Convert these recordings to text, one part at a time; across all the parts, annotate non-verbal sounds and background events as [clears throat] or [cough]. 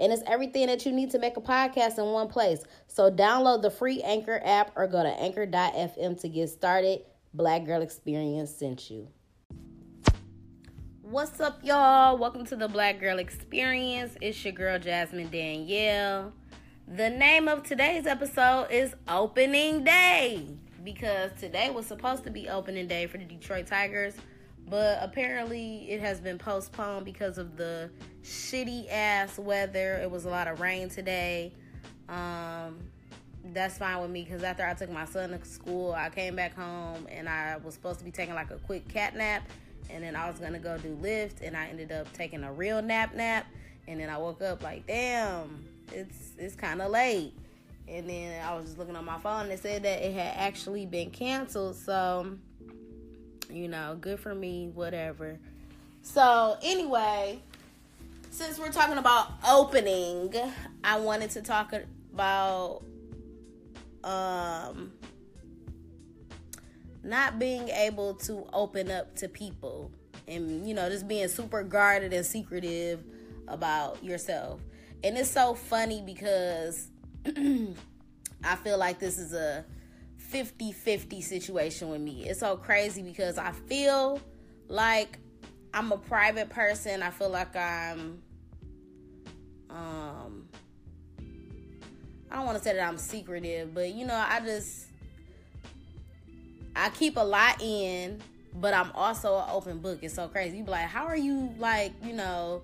And it's everything that you need to make a podcast in one place. So download the free Anchor app or go to anchor.fm to get started. Black Girl Experience sent you. What's up, y'all? Welcome to the Black Girl Experience. It's your girl, Jasmine Danielle. The name of today's episode is Opening Day because today was supposed to be opening day for the Detroit Tigers but apparently it has been postponed because of the shitty ass weather. It was a lot of rain today. Um, that's fine with me because after I took my son to school, I came back home and I was supposed to be taking like a quick cat nap, and then I was gonna go do Lyft, and I ended up taking a real nap nap, and then I woke up like, damn, it's it's kind of late, and then I was just looking on my phone and it said that it had actually been canceled, so you know, good for me, whatever. So, anyway, since we're talking about opening, I wanted to talk about um not being able to open up to people and you know just being super guarded and secretive about yourself and it's so funny because [clears throat] i feel like this is a 50 50 situation with me. It's so crazy because I feel like I'm a private person. I feel like I'm, um, I don't want to say that I'm secretive, but you know, I just, I keep a lot in, but I'm also an open book. It's so crazy. You be like, how are you, like, you know,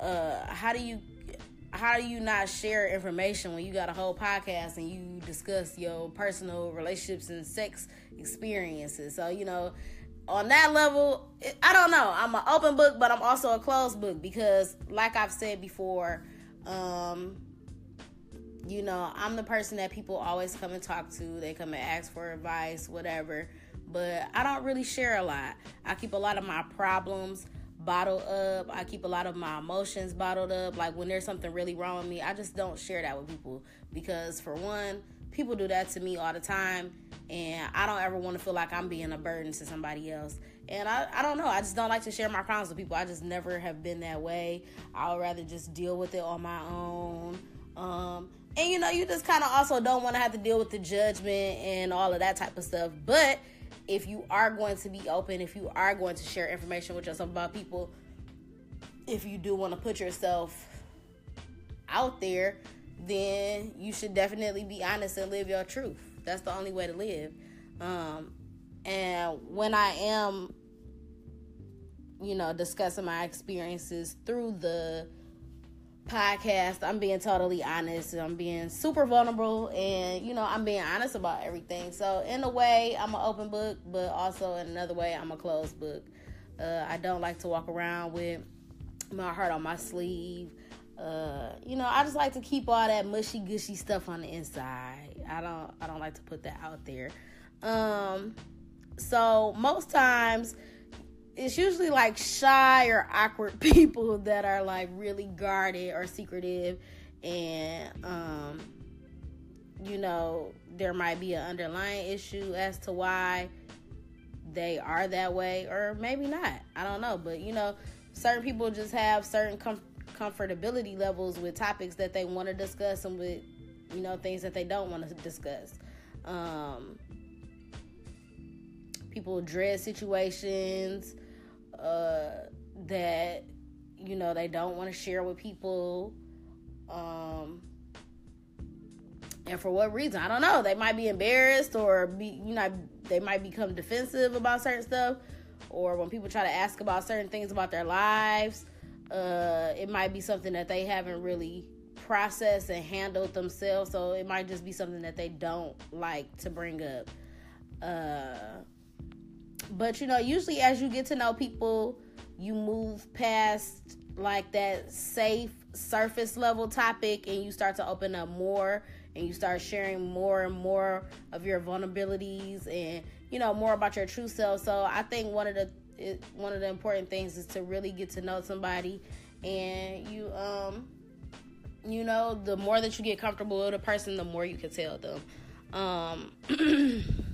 uh, how do you how do you not share information when you got a whole podcast and you discuss your personal relationships and sex experiences? So, you know, on that level, I don't know. I'm an open book, but I'm also a closed book because, like I've said before, um, you know, I'm the person that people always come and talk to. They come and ask for advice, whatever. But I don't really share a lot. I keep a lot of my problems bottled up. I keep a lot of my emotions bottled up. Like when there's something really wrong with me, I just don't share that with people because for one, people do that to me all the time and I don't ever want to feel like I'm being a burden to somebody else. And I, I don't know, I just don't like to share my problems with people. I just never have been that way. I would rather just deal with it on my own. Um, and you know, you just kind of also don't want to have to deal with the judgment and all of that type of stuff. But if you are going to be open, if you are going to share information with yourself about people, if you do want to put yourself out there, then you should definitely be honest and live your truth. That's the only way to live. Um, and when I am, you know, discussing my experiences through the podcast, I'm being totally honest. I'm being super vulnerable and, you know, I'm being honest about everything. So, in a way, I'm an open book, but also in another way, I'm a closed book. Uh, I don't like to walk around with my heart on my sleeve. Uh, you know, I just like to keep all that mushy gushy stuff on the inside. I don't I don't like to put that out there. Um so most times it's usually like shy or awkward [laughs] people that are like really guarded or secretive. And um you know there might be an underlying issue as to why they are that way or maybe not. I don't know. But you know certain people just have certain com- comfortability levels with topics that they want to discuss and with you know things that they don't want to discuss. Um people dread situations uh, that you know they don't want to share with people um and for what reason? I don't know. They might be embarrassed or be you know they might become defensive about certain stuff or when people try to ask about certain things about their lives uh it might be something that they haven't really processed and handled themselves so it might just be something that they don't like to bring up. Uh but you know, usually as you get to know people, you move past like that safe surface level topic and you start to open up more and you start sharing more and more of your vulnerabilities and you know more about your true self. So i think one of the it, one of the important things is to really get to know somebody and you um you know the more that you get comfortable with a person the more you can tell them. Um [clears throat]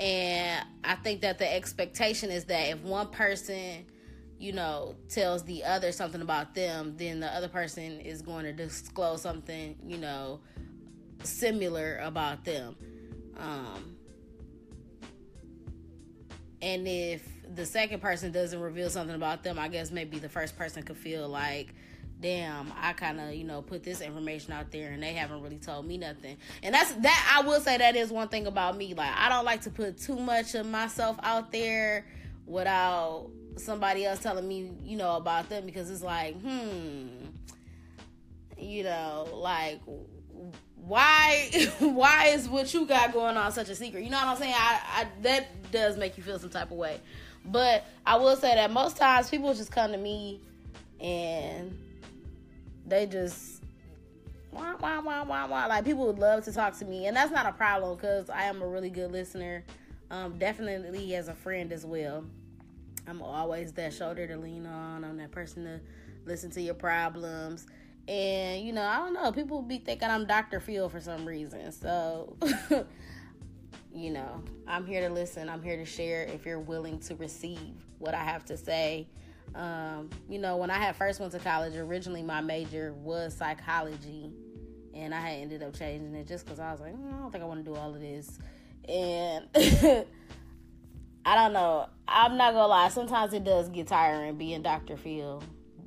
and i think that the expectation is that if one person you know tells the other something about them then the other person is going to disclose something you know similar about them. Um and if the second person doesn't reveal something about them, I guess maybe the first person could feel like, damn, I kind of, you know, put this information out there and they haven't really told me nothing. And that's that I will say that is one thing about me. Like I don't like to put too much of myself out there without somebody else telling me, you know, about them because it's like, hmm, you know, like why [laughs] why is what you got going on such a secret? You know what I'm saying? I, I that does make you feel some type of way. But I will say that most times people just come to me and they just wah, wah, wah, wah, wah. like people would love to talk to me and that's not a problem because I am a really good listener. Um, definitely as a friend as well. I'm always that shoulder to lean on. I'm that person to listen to your problems. And you know, I don't know. People be thinking I'm Dr. Phil for some reason. So, [laughs] you know, I'm here to listen. I'm here to share. If you're willing to receive what I have to say, um, you know, when I had first went to college, originally my major was psychology, and I had ended up changing it just because I was like, mm, I don't think I want to do all of this, and. [laughs] I don't know. I'm not gonna lie. Sometimes it does get tiring being Dr. Phil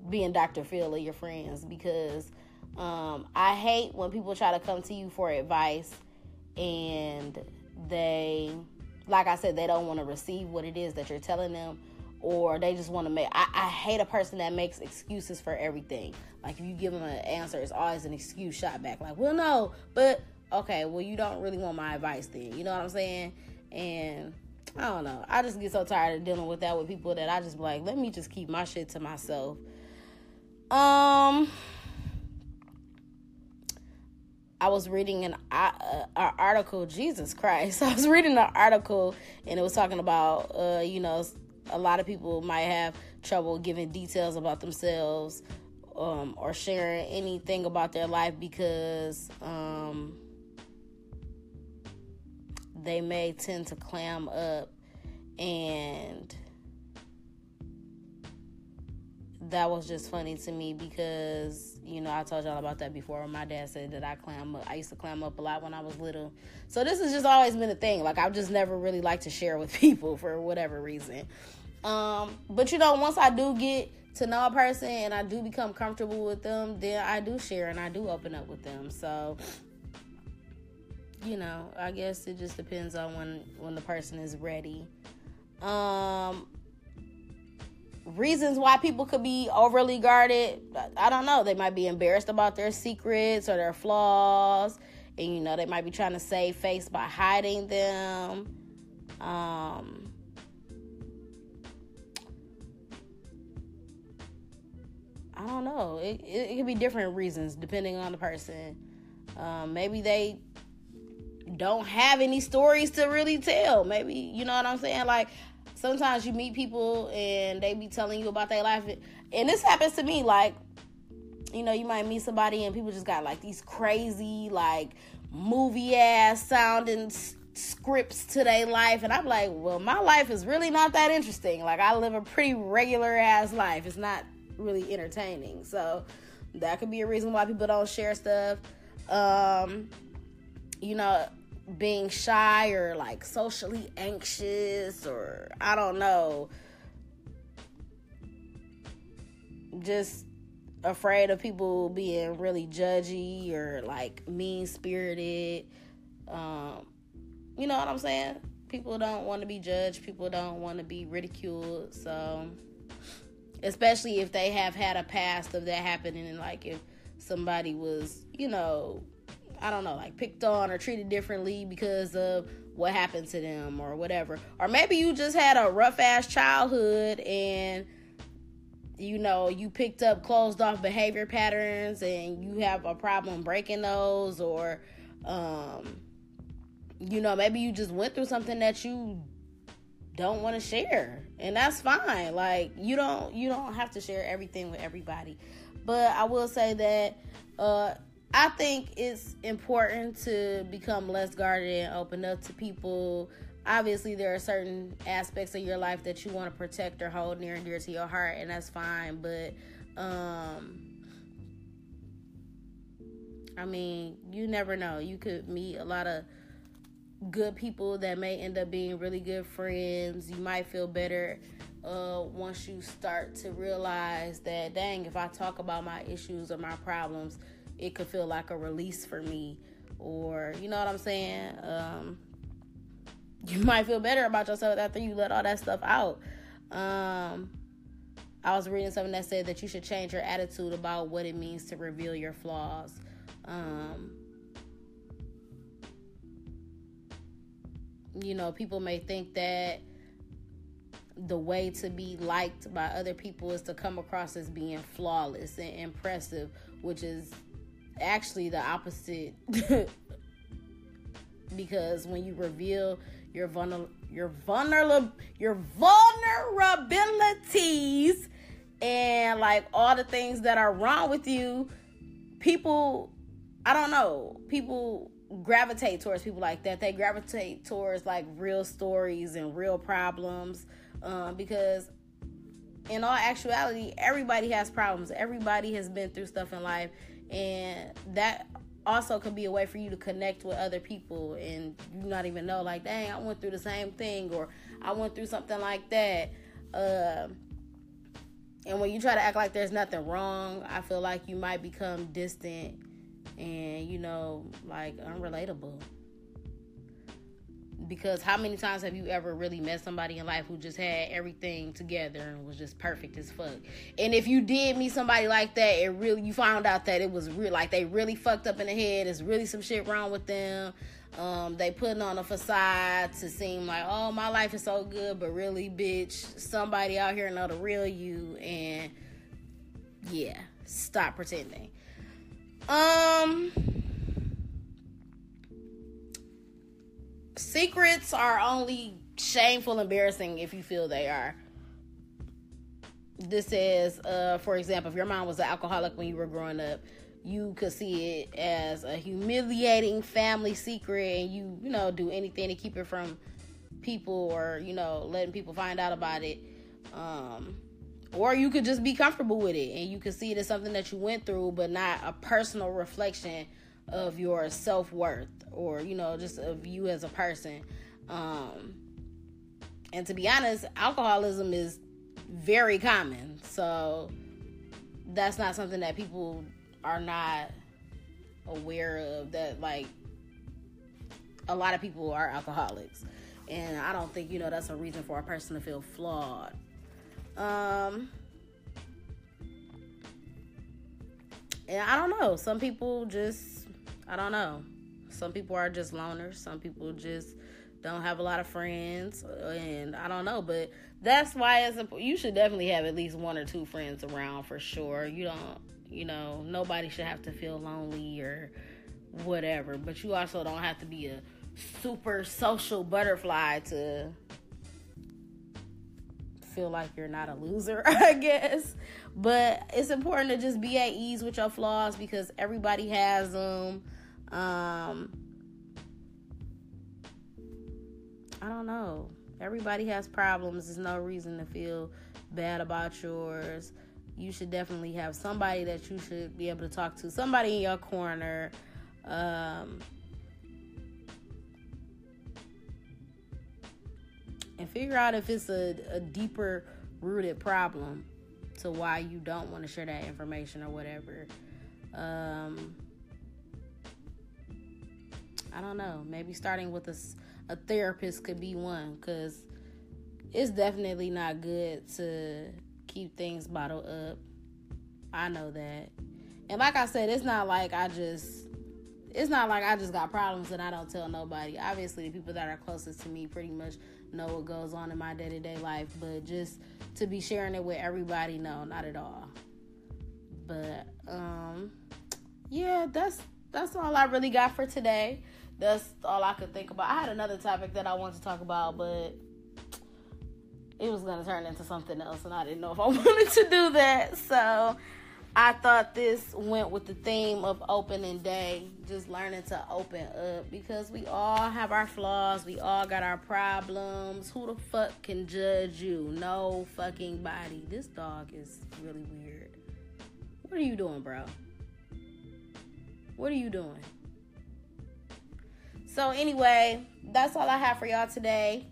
being Dr. Phil or your friends because um, I hate when people try to come to you for advice and they, like I said, they don't want to receive what it is that you're telling them or they just want to make. I, I, hate a person that makes excuses for everything. Like if you give them an answer, it's always an excuse shot back. Like, well, no, but okay, well, you don't really want my advice then. You know what I'm saying? And I don't know. I just get so tired of dealing with that with people that I just like, let me just keep my shit to myself um, I was reading an, uh, article. Jesus Christ! [laughs] I was reading an article, and it was talking about, uh, you know, a lot of people might have trouble giving details about themselves um, or sharing anything about their life because um, they may tend to clam up and that was just funny to me because you know I told y'all about that before. My dad said that I clam up. I used to clam up a lot when I was little, so this has just always been a thing. Like I've just never really liked to share with [laughs] people for whatever reason. Um, but you know, once I do get to know a person and I do become comfortable with them, then I do share and I do open up with them. So you know, I guess it just depends on when when the person is ready. Um, reasons why people could be overly guarded i don't know they might be embarrassed about their secrets or their flaws and you know they might be trying to save face by hiding them um i don't know. It, it, it could be different reasons depending on the person. Um, maybe they don't have any stories to really tell. Maybe you know what i'm saying? Like sometimes you meet people and they be telling you about their life. And this happens to me like you know you might meet somebody and people just got like these crazy like movie ass sounding scripts to their life. And i'm like well my life is really not that interesting. Like i live a pretty regular ass life. It's not really entertaining so that could be a reason why people don't share stuff um you know being shy or like socially anxious or I don't know. Just afraid of people being really judgy or like mean spirited. Um, you know what I'm saying? People don't want to be judged, people don't want to be ridiculed. So, especially if they have had a past of that happening, and like if somebody was, you know, I don't know, like picked on or treated differently because of what happened to them or whatever. Or maybe you just had a rough ass childhood and you know you picked up closed off behavior patterns and you have a problem breaking those or um you know maybe you just went through something that you don't want to share and that's fine. Like you don't you don't have to share everything with everybody. But i will say that uh i think it's important to become less guarded and open up to people. Obviously there are certain aspects of your life that you want to protect or hold near and dear to your heart and that's fine but um i mean you never know. You could meet a lot of good people that may end up being really good friends you might feel better uh, once you start to realize that dang if i talk about my issues or my problems it could feel like a release for me or you know what i'm saying um, you [laughs] might feel better about yourself after you let all that stuff out. Um, I was reading something that said that you should change your attitude about what it means to reveal your flaws. Um, you know, people may think that the way to be liked by other people is to come across as being flawless and impressive, which is actually the opposite. [laughs] because when you reveal your vulner your vulnerable your vulnerabilities and like all the things that are wrong with you people i don't know people gravitate towards people like that. They gravitate towards like real stories and real problems um, because in all actuality everybody has problems. Everybody has been through stuff in life and that also could be a way for you to connect with other people and you not even know like dang i went through the same thing or i went through something like that. Uh, and when you try to act like there's nothing wrong i feel like you might become distant and you know like unrelatable because how many times have you ever really met somebody in life who just had everything together and was just perfect as fuck? And if you did meet somebody like that, it really you found out that it was real like they really fucked up in the head. There's really some shit wrong with them. Um, they putting on a facade to seem like, oh, my life is so good, but really, bitch, somebody out here know the real you, and yeah, stop pretending. Um secrets are only shameful, embarrassing if you feel they are. This is, uh, for example, if your mom was an alcoholic when you were growing up, you could see it as a humiliating family secret, and you, you know, do anything to keep it from people or you know letting people find out about it. Um, or you could just be comfortable with it and you could see it as something that you went through, but not a personal reflection of your self worth or you know just of you as a person. Um, and to be honest, alcoholism is very common, so that's not something that people are not aware of. That like a lot of people are alcoholics, and I don't think you know that's a reason for a person to feel flawed. Um, and I don't know. Some people just I don't know. Some people are just loners. Some people just don't have a lot of friends, and I don't know. But that's why it's a, you should definitely have at least one or two friends around for sure. You don't, you know, nobody should have to feel lonely or whatever. But you also don't have to be a super social butterfly to feel like you're not a loser, [laughs] I guess. But it's important to just be at ease with your flaws because everybody has them. Um, I don't know. Everybody has problems. There's no reason to feel bad about yours. You should definitely have somebody that you should be able to talk to, somebody in your corner. Um, and figure out if it's a, a deeper rooted problem to why you don't want to share that information or whatever. Um, I don't know. Maybe starting with a, a therapist could be one because it's definitely not good to keep things bottled up. I know that. And like I said, it's not like I just it's not like I just got problems and I don't tell nobody. Obviously, the people that are closest to me pretty much know what goes on in my day to day life, but just to be sharing it with everybody, no, not at all. But um, yeah, that's that's all I really got for today. That's all I could think about. I had another topic that I wanted to talk about, but it was gonna turn into something else, and I didn't know if I [laughs] wanted to do that. So I thought this went with the theme of opening day, just learning to open up because we all have our flaws, we all got our problems. Who the fuck can judge you? No fucking body. This dog is really weird. What are you doing, bro? What are you doing? So, anyway, that's all I have for y'all today.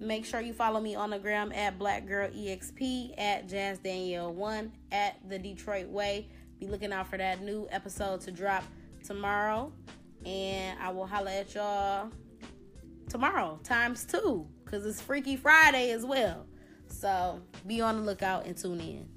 Make sure you follow me on the gram at Black Girl EXP, at Jazz Danielle One, at the Detroit Way. Be looking out for that new episode to drop tomorrow. And I will holla at y'all tomorrow, times two, because it's Freaky Friday as well. So be on the lookout and tune in.